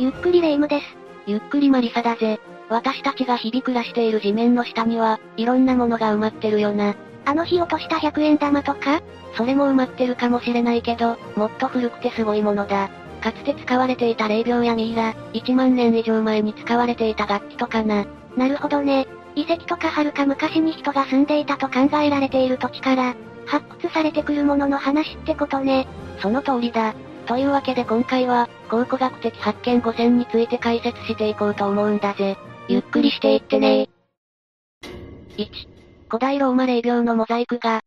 ゆっくりレ夢ムです。ゆっくりマリサだぜ。私たちが日々暮らしている地面の下には、いろんなものが埋まってるよな。あの日落とした100円玉とか？それも埋まってるかもしれないけど、もっと古くてすごいものだ。かつて使われていた霊廟やミイラ、1万年以上前に使われていた楽器とかな。なるほどね。遺跡とか遥か昔に人が住んでいたと考えられている土地から、発掘されてくるものの話ってことね。その通りだ。というわけで今回は、考古学的発見5選について解説していこうと思うんだぜ。ゆっくりしていってね1、古代ローマ霊廟のモザイク画。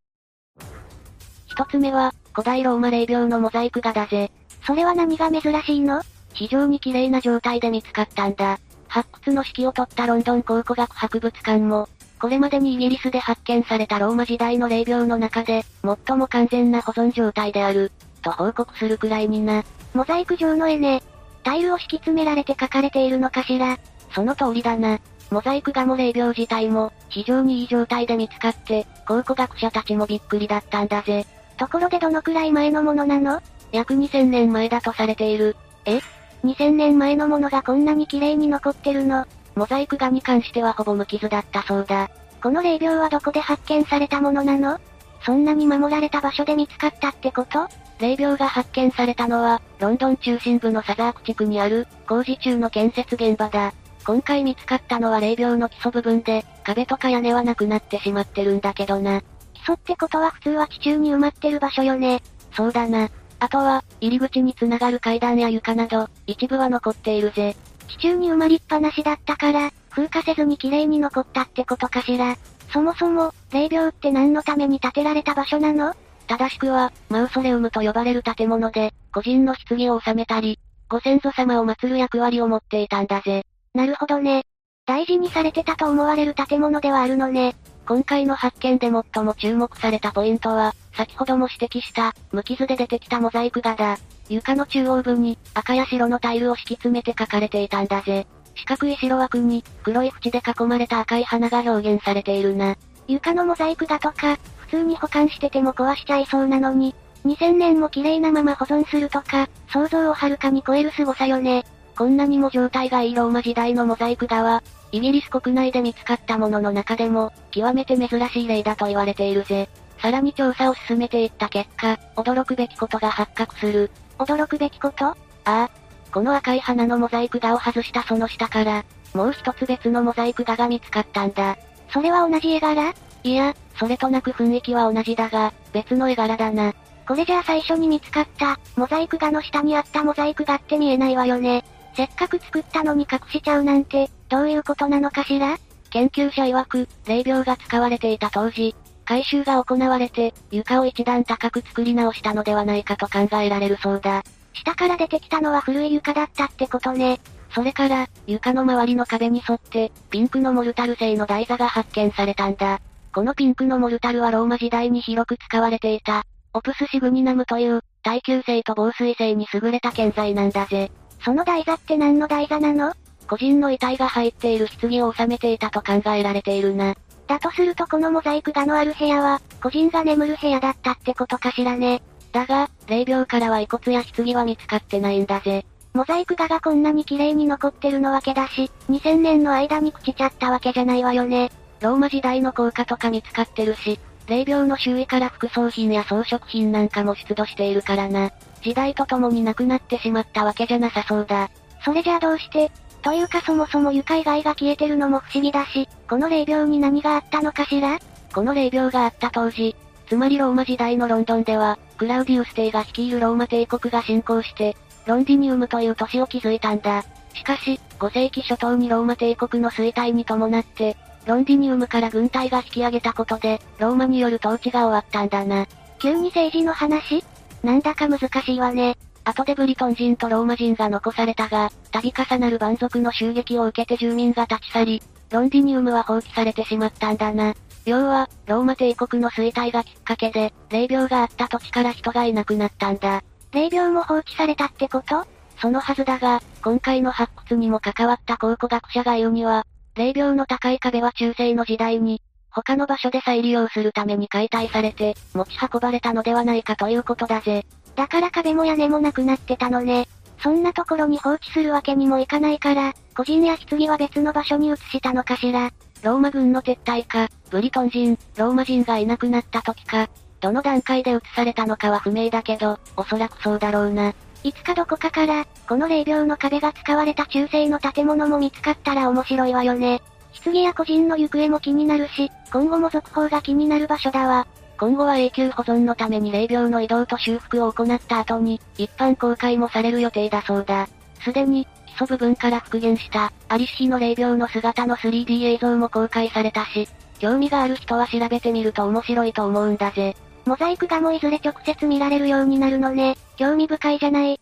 一つ目は、古代ローマ霊廟のモザイク画だぜ。それは何が珍しいの？非常に綺麗な状態で見つかったんだ。発掘の指揮を執ったロンドン考古学博物館も、これまでにイギリスで発見されたローマ時代の霊廟の中で、最も完全な保存状態である、と報告するくらいにな。モザイク状の絵ね。タイルを敷き詰められて描かれているのかしら。その通りだな。モザイク画も霊廟自体も、非常にいい状態で見つかって、考古学者たちもびっくりだったんだぜ。ところでどのくらい前のものなの？約2000年前だとされている。え ?2000 年前のものがこんなに綺麗に残ってるの？モザイク画に関してはほぼ無傷だったそうだ。この霊廟はどこで発見されたものなの？そんなに守られた場所で見つかったってこと？霊廟が発見されたのは、ロンドン中心部のサザーク地区にある、工事中の建設現場だ。今回見つかったのは霊廟の基礎部分で、壁とか屋根はなくなってしまってるんだけどな。基礎ってことは普通は地中に埋まってる場所よね。そうだな。あとは、入り口につながる階段や床など、一部は残っているぜ。地中に埋まりっぱなしだったから、風化せずに綺麗に残ったってことかしら。そもそも、霊廟って何のために建てられた場所なの？正しくは、マウソレウムと呼ばれる建物で、個人の棺を収めたり、ご先祖様を祀る役割を持っていたんだぜ。なるほどね。大事にされてたと思われる建物ではあるのね。今回の発見で最も注目されたポイントは、先ほども指摘した、無傷で出てきたモザイク画だ。床の中央部に、赤や白のタイルを敷き詰めて描かれていたんだぜ。四角い白枠に、黒い縁で囲まれた赤い花が表現されているな。床のモザイク画とか、通に保管してても壊しちゃいそうなのに、2000年も綺麗なまま保存するとか、想像をはるかに超える凄さよね。こんなにも状態がいいローマ時代のモザイク画は、イギリス国内で見つかったものの中でも、極めて珍しい例だと言われているぜ。さらに調査を進めていった結果、驚くべきことが発覚する。驚くべきこと？ああ。この赤い花のモザイク画を外したその下から、もう一つ別のモザイク画が見つかったんだ。それは同じ絵柄？いや、それとなく雰囲気は同じだが、別の絵柄だな。これじゃあ最初に見つかった、モザイク画の下にあったモザイク画って見えないわよね。せっかく作ったのに隠しちゃうなんて、どういうことなのかしら？研究者曰く、霊廟が使われていた当時、回収が行われて、床を一段高く作り直したのではないかと考えられるそうだ。下から出てきたのは古い床だったってことね。それから、床の周りの壁に沿って、ピンクのモルタル製の台座が発見されたんだ。このピンクのモルタルはローマ時代に広く使われていた、オプスシグニナムという、耐久性と防水性に優れた建材なんだぜ。その台座って何の台座なの？個人の遺体が入っている棺を収めていたと考えられているな。だとするとこのモザイク画のある部屋は、個人が眠る部屋だったってことかしらね。だが、霊廟からは遺骨や棺は見つかってないんだぜ。モザイク画がこんなに綺麗に残ってるのわけだし、2000年の間に朽ちちゃったわけじゃないわよね。ローマ時代の効果とか見つかってるし、霊廟の周囲から副葬品や装飾品なんかも出土しているからな。時代とともになくなってしまったわけじゃなさそうだ。それじゃあどうして？というかそもそも床以外が消えてるのも不思議だし、この霊廟に何があったのかしら？この霊廟があった当時、つまりローマ時代のロンドンでは、クラウディウス帝が率いるローマ帝国が侵攻して、ロンディニウムという都市を築いたんだ。しかし、5世紀初頭にローマ帝国の衰退に伴って、ロンディニウムから軍隊が引き上げたことで、ローマによる統治が終わったんだな。急に政治の話？なんだか難しいわね。後でブリトン人とローマ人が残されたが、度重なる蛮族の襲撃を受けて住民が立ち去り、ロンディニウムは放棄されてしまったんだな。要は、ローマ帝国の衰退がきっかけで、霊廟があった土地から人がいなくなったんだ。霊廟も放置されたってこと？そのはずだが、今回の発掘にも関わった考古学者が言うには、霊廟の高い壁は中世の時代に、他の場所で再利用するために解体されて、持ち運ばれたのではないかということだぜ。だから壁も屋根もなくなってたのね。そんなところに放置するわけにもいかないから、個人や棺は別の場所に移したのかしら。ローマ軍の撤退か、ブリトン人、ローマ人がいなくなった時か、どの段階で移されたのかは不明だけど、おそらくそうだろうな。いつかどこかから、この霊廟の壁が使われた中世の建物も見つかったら面白いわよね。棺や個人の行方も気になるし、今後も続報が気になる場所だわ。今後は永久保存のために霊廟の移動と修復を行った後に、一般公開もされる予定だそうだ。すでに、基礎部分から復元した、アリッシの霊廟の姿の 3D 映像も公開されたし、興味がある人は調べてみると面白いと思うんだぜ。モザイク画もいずれ直接見られるようになるのね。興味深いじゃない。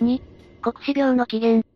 2、国死病の起源。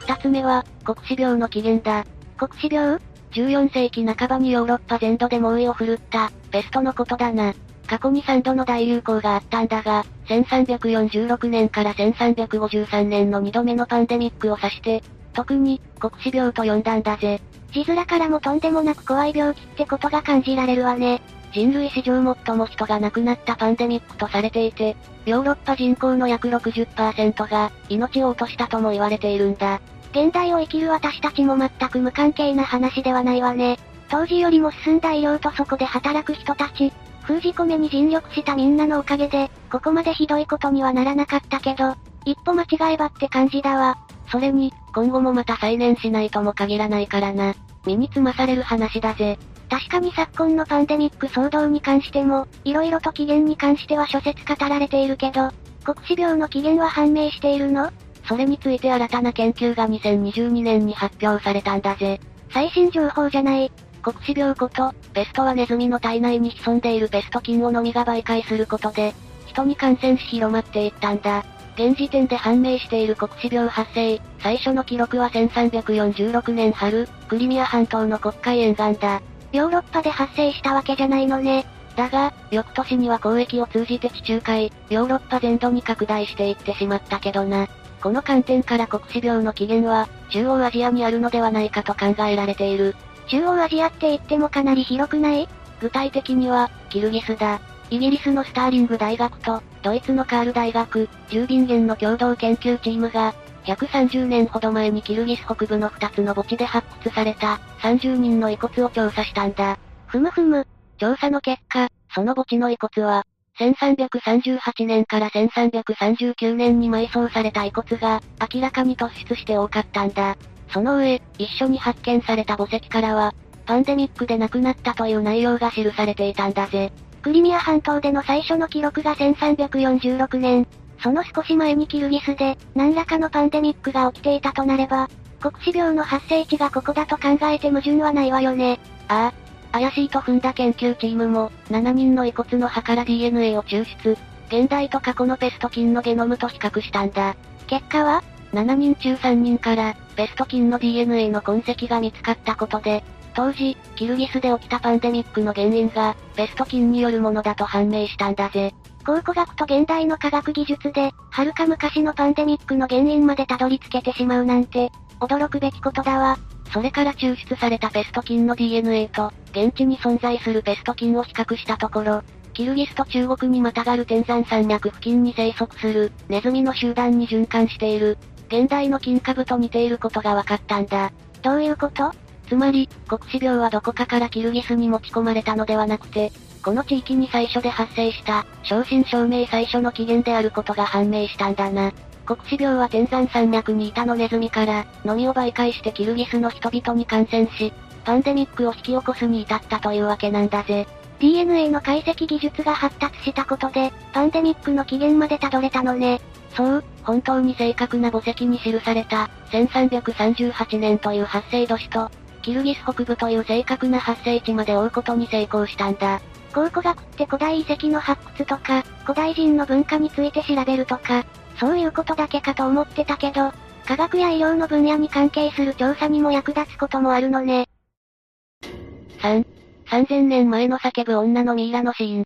二つ目は、国死病の起源だ。国死病 ?14 世紀半ばにヨーロッパ全土で猛威を振るった、ペストのことだな。過去に3度の大流行があったんだが、1346年から1353年の2度目のパンデミックを指して、特に、国死病と呼んだんだぜ。字面からもとんでもなく怖い病気ってことが感じられるわね。人類史上最も人が亡くなったパンデミックとされていて、ヨーロッパ人口の約60%が命を落としたとも言われているんだ。現代を生きる私たちも全く無関係な話ではないわね。当時よりも進んだ医療とそこで働く人たち、封じ込めに尽力したみんなのおかげで、ここまでひどいことにはならなかったけど、一歩間違えばって感じだわ。それに、今後もまた再燃しないとも限らないからな。身につまされる話だぜ。確かに昨今のパンデミック騒動に関しても、色々と起源に関しては諸説語られているけど、国死病の起源は判明しているの？それについて新たな研究が2022年に発表されたんだぜ。最新情報じゃない。国死病こと、ペストはネズミの体内に潜んでいるペスト菌をのみが媒介することで、人に感染し広まっていったんだ。現時点で判明している国死病発生、最初の記録は1346年春、クリミア半島の国海沿岸だ。ヨーロッパで発生したわけじゃないのね。だが、翌年には交易を通じて地中海、ヨーロッパ全土に拡大していってしまったけどな。この観点から国死病の起源は、中央アジアにあるのではないかと考えられている。中央アジアって言ってもかなり広くない？具体的には、キルギスだ。イギリスのスターリング大学と、ドイツのカール大学、ジュービンゲンの共同研究チームが、130年ほど前にキルギス北部の2つの墓地で発掘された、30人の遺骨を調査したんだ。ふむふむ。調査の結果、その墓地の遺骨は、1338年から1339年に埋葬された遺骨が、明らかに突出して多かったんだ。その上、一緒に発見された墓石からは、パンデミックで亡くなったという内容が記されていたんだぜ。クリミア半島での最初の記録が1346年。その少し前にキルギスで、何らかのパンデミックが起きていたとなれば、国死病の発生地がここだと考えて矛盾はないわよね。ああ。怪しいと踏んだ研究チームも、7人の遺骨の歯から DNA を抽出。現代と過去のペスト菌のゲノムと比較したんだ。結果は ?7 人中3人から、ペスト菌の DNA の痕跡が見つかったことで、当時、キルギスで起きたパンデミックの原因が、ペスト菌によるものだと判明したんだぜ。考古学と現代の科学技術で、はるか昔のパンデミックの原因までたどり着けてしまうなんて、驚くべきことだわ。それから抽出されたペスト菌の DNA と、現地に存在するペスト菌を比較したところ、キルギスと中国にまたがる天山山脈付近に生息する、ネズミの集団に循環している、現代の金株と似ていることが分かったんだ。どういうこと？つまり、国死病はどこかからキルギスに持ち込まれたのではなくて、この地域に最初で発生した、正真正銘最初の起源であることが判明したんだな。国死病は天山山脈にいたのネズミから、のみを媒介してキルギスの人々に感染し、パンデミックを引き起こすに至ったというわけなんだぜ。DNA の解析技術が発達したことで、パンデミックの起源までたどれたのね。そう、本当に正確な墓石に記された、1338年という発生年と、キルギス北部という正確な発生地まで追うことに成功したんだ。考古学って古代遺跡の発掘とか、古代人の文化について調べるとか、そういうことだけかと思ってたけど、科学や医療の分野に関係する調査にも役立つこともあるのね。3、3000年前の叫ぶ女のミイラのシーン。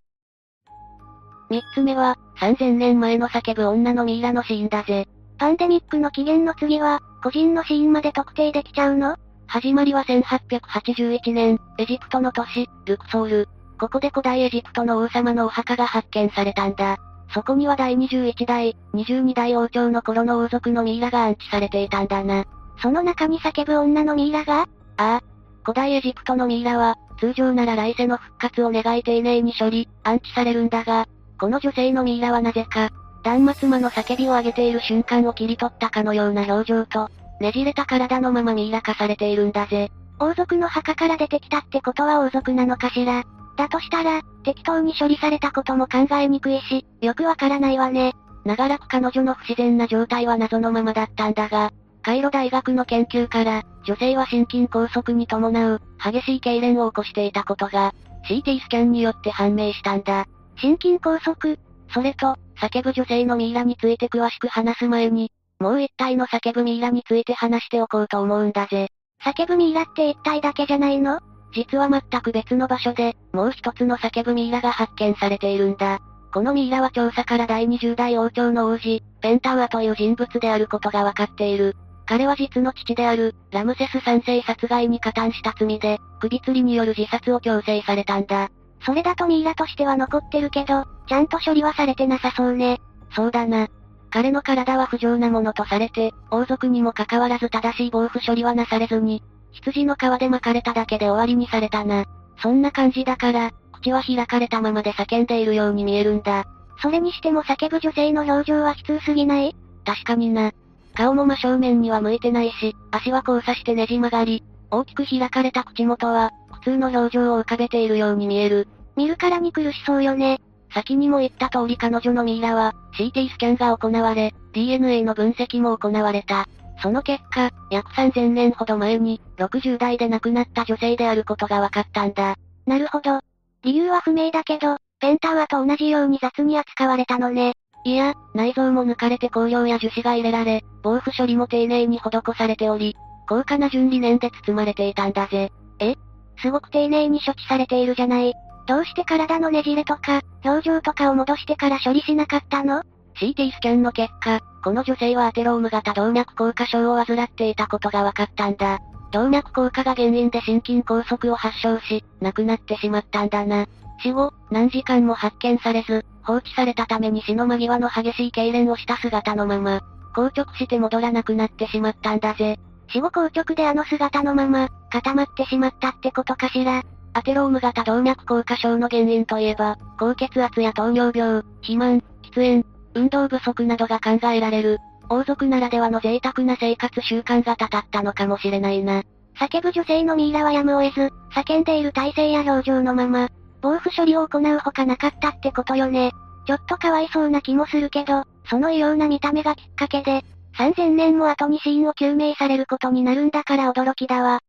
3つ目は、3000年前の叫ぶ女のミイラのシーンだぜ。パンデミックの起源の次は、個人の死因まで特定できちゃうの？始まりは1881年、エジプトの都市、ルクソール。ここで古代エジプトの王様のお墓が発見されたんだ。そこには第21代、22代王朝の頃の王族のミイラが安置されていたんだな。その中に叫ぶ女のミイラが？ああ。古代エジプトのミイラは、通常なら来世の復活を願い丁寧に処理、安置されるんだが、この女性のミイラはなぜか、断末魔の叫びを上げている瞬間を切り取ったかのような表情と、ねじれた体のままミイラ化されているんだぜ。王族の墓から出てきたってことは王族なのかしら？だとしたら、適当に処理されたことも考えにくいし、よくわからないわね。長らく彼女の不自然な状態は謎のままだったんだが、カイロ大学の研究から、女性は心筋梗塞に伴う、激しい痙攣を起こしていたことが、CT スキャンによって判明したんだ。心筋梗塞？それと、叫ぶ女性のミイラについて詳しく話す前に、もう一体の叫ぶミイラについて話しておこうと思うんだぜ。叫ぶミイラって一体だけじゃないの？実は全く別の場所で、もう一つの叫ぶミイラが発見されているんだ。このミイラは調査から第20代王朝の王子、ペンタウアという人物であることがわかっている。彼は実の父である、ラムセス3世殺害に加担した罪で、首吊りによる自殺を強制されたんだ。それだとミイラとしては残ってるけど、ちゃんと処理はされてなさそうね。そうだな。彼の体は不浄なものとされて、王族にもかかわらず正しい防腐処理はなされずに、羊の皮で巻かれただけで終わりにされたな。そんな感じだから、口は開かれたままで叫んでいるように見えるんだ。それにしても叫ぶ女性の表情は悲痛すぎない？確かにな。顔も真正面には向いてないし、足は交差してねじ曲がり、大きく開かれた口元は、普通の表情を浮かべているように見える。見るからに苦しそうよね。先にも言った通り彼女のミイラは、CT スキャンが行われ、DNA の分析も行われた。その結果、約3000年ほど前に、60代で亡くなった女性であることが分かったんだ。なるほど。理由は不明だけど、ペンタワーと同じように雑に扱われたのね。いや、内臓も抜かれて香料や樹脂が入れられ、防腐処理も丁寧に施されており、高価な純理念で包まれていたんだぜ。え？すごく丁寧に処置されているじゃない。どうして体のねじれとか、表情とかを戻してから処理しなかったの ?CT スキャンの結果、この女性はアテローム型動脈硬化症を患っていたことが分かったんだ。動脈硬化が原因で心筋梗塞を発症し、亡くなってしまったんだな。死後、何時間も発見されず、放置されたために死の間際の激しい痙攣をした姿のまま、硬直して戻らなくなってしまったんだぜ。死後硬直であの姿のまま、固まってしまったってことかしら。アテローム型動脈硬化症の原因といえば、高血圧や糖尿病、肥満、喫煙、運動不足などが考えられる。王族ならではの贅沢な生活習慣がたたったのかもしれないな。叫ぶ女性のミイラはやむを得ず、叫んでいる体勢や表情のまま、防腐処理を行うほかなかったってことよね。ちょっとかわいそうな気もするけど、その異様な見た目がきっかけで、3000年も後に死因を究明されることになるんだから驚きだわ。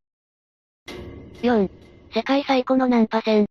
4. 世界最古のナンパ船。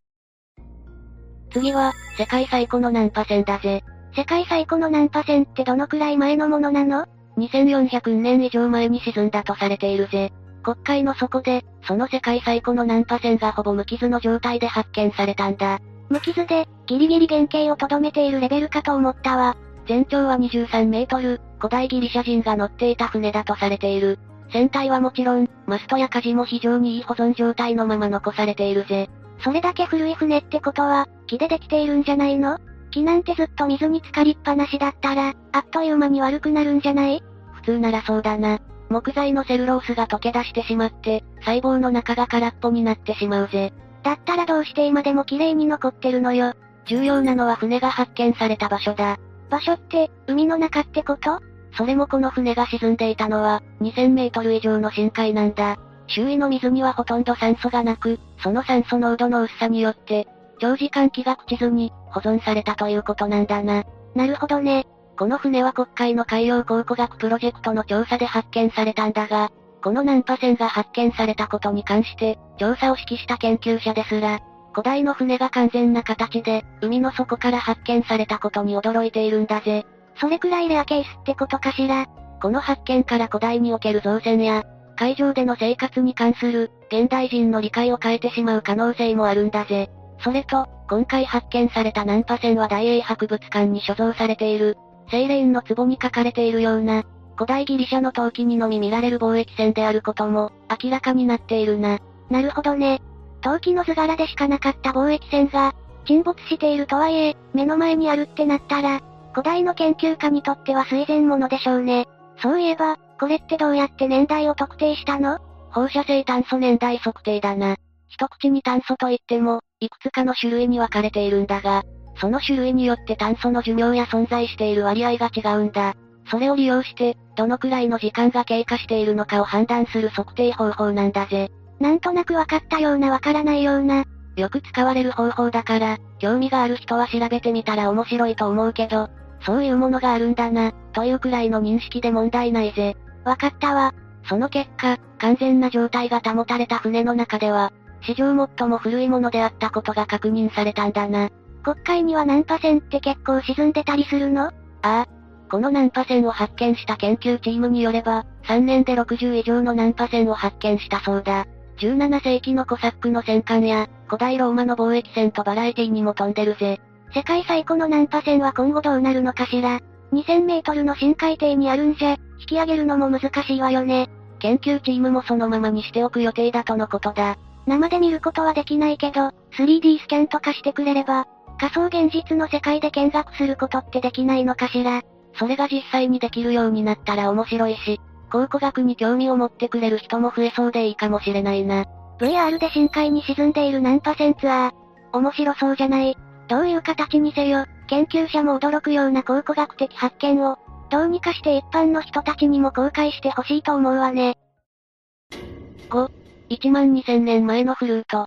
次は、世界最古のナンパ船だぜ。世界最古のナンパ船ってどのくらい前のものなの ?2400 年以上前に沈んだとされているぜ。国会の底で、その世界最古のナンパ船がほぼ無傷の状態で発見されたんだ。無傷で、ギリギリ原型をとどめているレベルかと思ったわ。全長は23メートル、古代ギリシャ人が乗っていた船だとされている。船体はもちろん、マストや舵も非常にいい保存状態のまま残されているぜ。それだけ古い船ってことは、木でできているんじゃないの？木なんてずっと水に浸かりっぱなしだったら、あっという間に悪くなるんじゃない？普通ならそうだな。木材のセルロースが溶け出してしまって、細胞の中が空っぽになってしまうぜ。だったらどうして今でも綺麗に残ってるのよ。重要なのは船が発見された場所だ。場所って、海の中ってこと？それもこの船が沈んでいたのは、2000メートル以上の深海なんだ。周囲の水にはほとんど酸素がなく、その酸素濃度の薄さによって、長時間気が朽ちずに、保存されたということなんだな。なるほどね。この船は国会の海洋考古学プロジェクトの調査で発見されたんだが、このナンパ船が発見されたことに関して、調査を指揮した研究者ですら、古代の船が完全な形で、海の底から発見されたことに驚いているんだぜ。それくらいレアケースってことかしら。この発見から古代における造船や、海上での生活に関する、現代人の理解を変えてしまう可能性もあるんだぜ。それと、今回発見されたナンパ船は大英博物館に所蔵されている、セイレーンの壺に書かれているような、古代ギリシャの陶器にのみ見られる貿易船であることも、明らかになっているな。なるほどね。陶器の図柄でしかなかった貿易船が、沈没しているとはいえ、目の前にあるってなったら、古代の研究家にとっては垂前ものでしょうね。そういえば、これってどうやって年代を特定したの？放射性炭素年代測定だな。一口に炭素といっても、いくつかの種類に分かれているんだが、その種類によって炭素の寿命や存在している割合が違うんだ。それを利用して、どのくらいの時間が経過しているのかを判断する測定方法なんだぜ。なんとなく分かったような分からないような。よく使われる方法だから、興味がある人は調べてみたら面白いと思うけど、そういうものがあるんだな、というくらいの認識で問題ないぜ。分かったわ。その結果、完全な状態が保たれた船の中では、史上最も古いものであったことが確認されたんだな。国海には難破船って結構沈んでたりするの？ああ。この難破船を発見した研究チームによれば、3年で60以上の難破船を発見したそうだ。17世紀のコサックの戦艦や、古代ローマの貿易船とバラエティにも飛んでるぜ。世界最古の難破船は今後どうなるのかしら？2000メートルの深海底にあるんじゃ、引き上げるのも難しいわよね。研究チームもそのままにしておく予定だとのことだ。生で見ることはできないけど、3D スキャンとかしてくれれば、仮想現実の世界で見学することってできないのかしら。それが実際にできるようになったら面白いし、考古学に興味を持ってくれる人も増えそうでいいかもしれないな。VR で深海に沈んでいるナンパ船ツアー。面白そうじゃない？どういう形にせよ、研究者も驚くような考古学的発見を、どうにかして一般の人たちにも公開してほしいと思うわね。5、1万2000年前のフルート。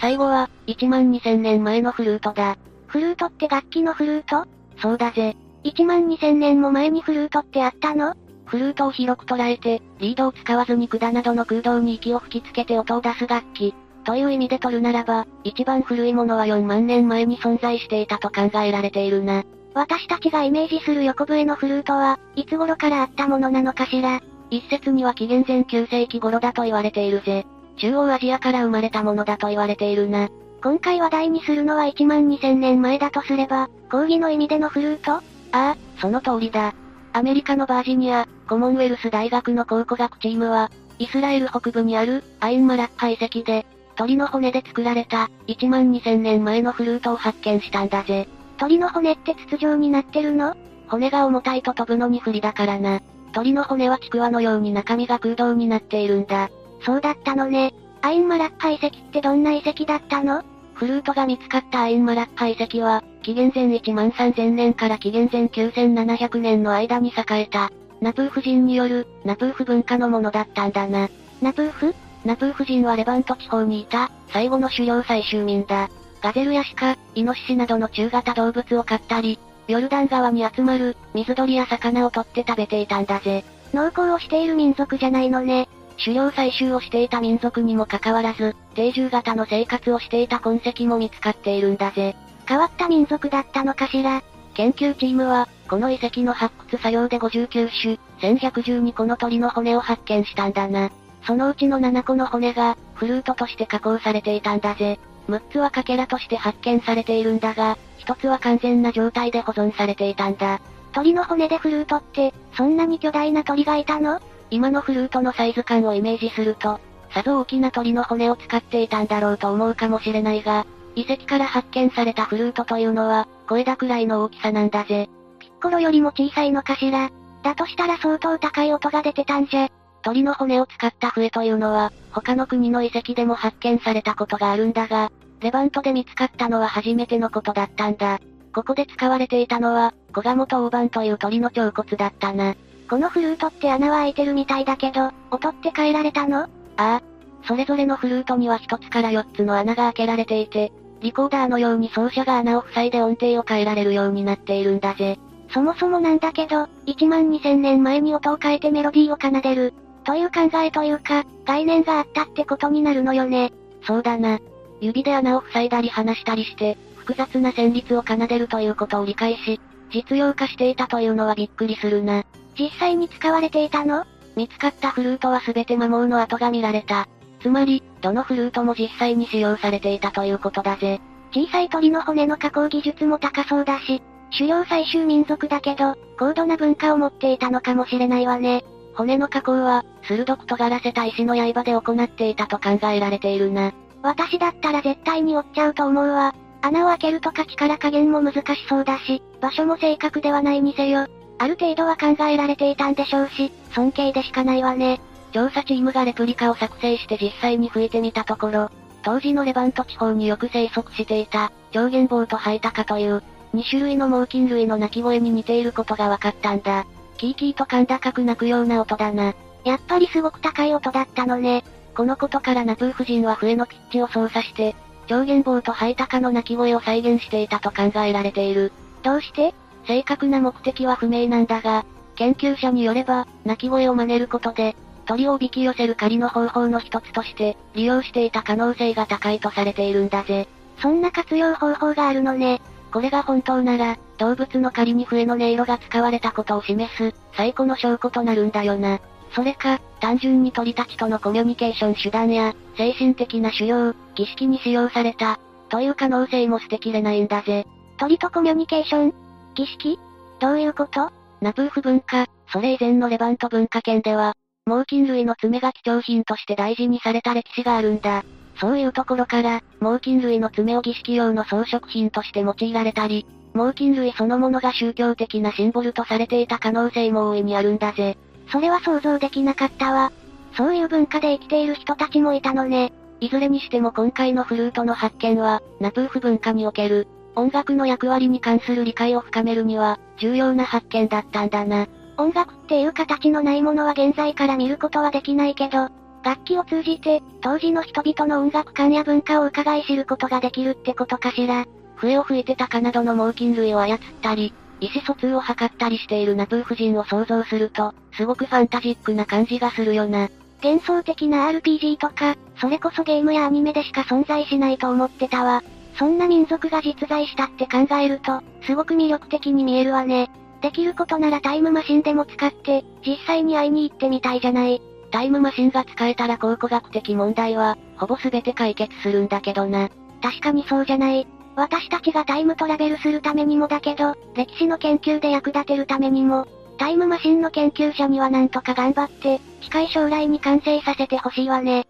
最後は、1万2000年前のフルートだ。フルートって楽器のフルート？そうだぜ。1万2000年も前にフルートってあったの？フルートを広く捉えて、リードを使わずに管などの空洞に息を吹きつけて音を出す楽器。という意味で取るならば、一番古いものは4万年前に存在していたと考えられているな。私たちがイメージする横笛のフルートは、いつ頃からあったものなのかしら？一説には紀元前9世紀頃だと言われているぜ。中央アジアから生まれたものだと言われているな。今回話題にするのは1万2000年前だとすれば、講義の意味でのフルート？ああ、その通りだ。アメリカのバージニア、コモンウェルス大学の考古学チームは、イスラエル北部にある、アインマラッハ遺跡で、鳥の骨で作られた、1万2000年前のフルートを発見したんだぜ。鳥の骨って筒状になってるの？骨が重たいと飛ぶのに不利だからな。鳥の骨はちくわのように中身が空洞になっているんだ。そうだったのね。アインマラッハ遺跡ってどんな遺跡だったの？フルートが見つかったアインマラッハ遺跡は、紀元前1万3000年から紀元前9700年の間に栄えた、ナプーフ人による、ナプーフ文化のものだったんだな。ナプーフナプーフ人はレバント地方にいた、最後の狩猟採集民だ。ガゼルや鹿、イノシシなどの中型動物を飼ったり、ヨルダン川に集まる、水鳥や魚を取って食べていたんだぜ。農耕をしている民族じゃないのね。狩猟採集をしていた民族にもかかわらず、定住型の生活をしていた痕跡も見つかっているんだぜ。変わった民族だったのかしら？研究チームは、この遺跡の発掘作業で59種、1112個の鳥の骨を発見したんだな。そのうちの7個の骨が、フルートとして加工されていたんだぜ。6つはかけらとして発見されているんだが、1つは完全な状態で保存されていたんだ。鳥の骨でフルートって、そんなに巨大な鳥がいたの？今のフルートのサイズ感をイメージすると、さぞ大きな鳥の骨を使っていたんだろうと思うかもしれないが、遺跡から発見されたフルートというのは、小枝くらいの大きさなんだぜ。ピッコロよりも小さいのかしら？だとしたら相当高い音が出てたんじゃ。鳥の骨を使った笛というのは、他の国の遺跡でも発見されたことがあるんだが、レバントで見つかったのは初めてのことだったんだ。ここで使われていたのは、コガモとオーバンという鳥の腸骨だったな。このフルートって穴は開いてるみたいだけど、音って変えられたの？ああ。それぞれのフルートには一つから四つの穴が開けられていて、リコーダーのように奏者が穴を塞いで音程を変えられるようになっているんだぜ。そもそもなんだけど、1万2000年前に音を変えてメロディーを奏でる、という考えというか、概念があったってことになるのよね。そうだな。指で穴を塞いだり離したりして、複雑な旋律を奏でるということを理解し、実用化していたというのはびっくりするな。実際に使われていたの？見つかったフルートは全て摩耗の跡が見られた。つまり、どのフルートも実際に使用されていたということだぜ。小さい鳥の骨の加工技術も高そうだし、狩猟採集民族だけど、高度な文化を持っていたのかもしれないわね。骨の加工は、鋭く尖らせた石の刃で行っていたと考えられているな。私だったら絶対に折っちゃうと思うわ。穴を開けるとか力加減も難しそうだし、場所も正確ではないにせよ、ある程度は考えられていたんでしょうし、尊敬でしかないわね。調査チームがレプリカを作成して実際に吹いてみたところ、当時のレバント地方によく生息していた、上限棒とハイタカという、2種類の猛禽類の鳴き声に似ていることが分かったんだ。キーキーと甲高く鳴くような音だな。やっぱりすごく高い音だったのね。このことからナプー夫人は笛のピッチを操作して、上限棒とハイタカの鳴き声を再現していたと考えられている。どうして？正確な目的は不明なんだが、研究者によれば、鳴き声を真似ることで、鳥をおびき寄せる仮の方法の一つとして、利用していた可能性が高いとされているんだぜ。そんな活用方法があるのね。これが本当なら、動物の仮に笛の音色が使われたことを示す、最古の証拠となるんだよな。それか、単純に鳥たちとのコミュニケーション手段や、精神的な狩猟、儀式に使用された、という可能性も捨てきれないんだぜ。鳥とコミュニケーション？儀式？どういうこと？ナプーフ文化、それ以前のレバント文化圏では、猛禽類の爪が貴重品として大事にされた歴史があるんだ。そういうところから、猛禽類の爪を儀式用の装飾品として用いられたり、猛禽類そのものが宗教的なシンボルとされていた可能性も大いにあるんだぜ。それは想像できなかったわ。そういう文化で生きている人たちもいたのね。いずれにしても今回のフルートの発見は、ナプーフ文化における、音楽の役割に関する理解を深めるには、重要な発見だったんだな。音楽っていう形のないものは現在から見ることはできないけど、楽器を通じて、当時の人々の音楽観や文化を伺い知ることができるってことかしら。笛を吹いてたカナドの猛禽類を操ったり、意思疎通を図ったりしているナプー夫人を想像すると、すごくファンタジックな感じがするよな。幻想的な RPG とか、それこそゲームやアニメでしか存在しないと思ってたわ。そんな民族が実在したって考えると、すごく魅力的に見えるわね。できることならタイムマシンでも使って、実際に会いに行ってみたいじゃない。タイムマシンが使えたら考古学的問題は、ほぼ全て解決するんだけどな。確かにそうじゃない。私たちがタイムトラベルするためにもだけど、歴史の研究で役立てるためにも、タイムマシンの研究者にはなんとか頑張って、近い将来に完成させてほしいわね。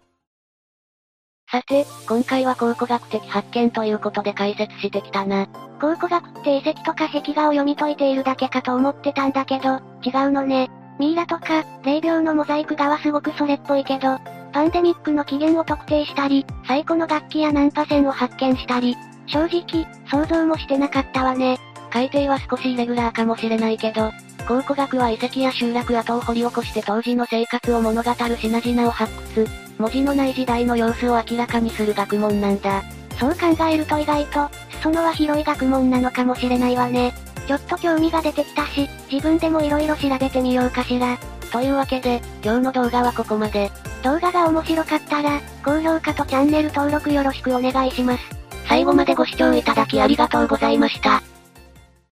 さて、今回は考古学的発見ということで解説してきたな。考古学って遺跡とか壁画を読み解いているだけかと思ってたんだけど、違うのね。ミイラとか、霊廟のモザイク画はすごくそれっぽいけど、パンデミックの起源を特定したり、最古の楽器やナンパ線を発見したり、正直、想像もしてなかったわね。海底は少しイレギュラーかもしれないけど、考古学は遺跡や集落跡を掘り起こして当時の生活を物語る品々を発掘。文字のない時代の様子を明らかにする学問なんだ。そう考えると意外と、裾野は広い学問なのかもしれないわね。ちょっと興味が出てきたし、自分でも色々調べてみようかしら。というわけで、今日の動画はここまで。動画が面白かったら、高評価とチャンネル登録よろしくお願いします。最後までご視聴いただきありがとうございました。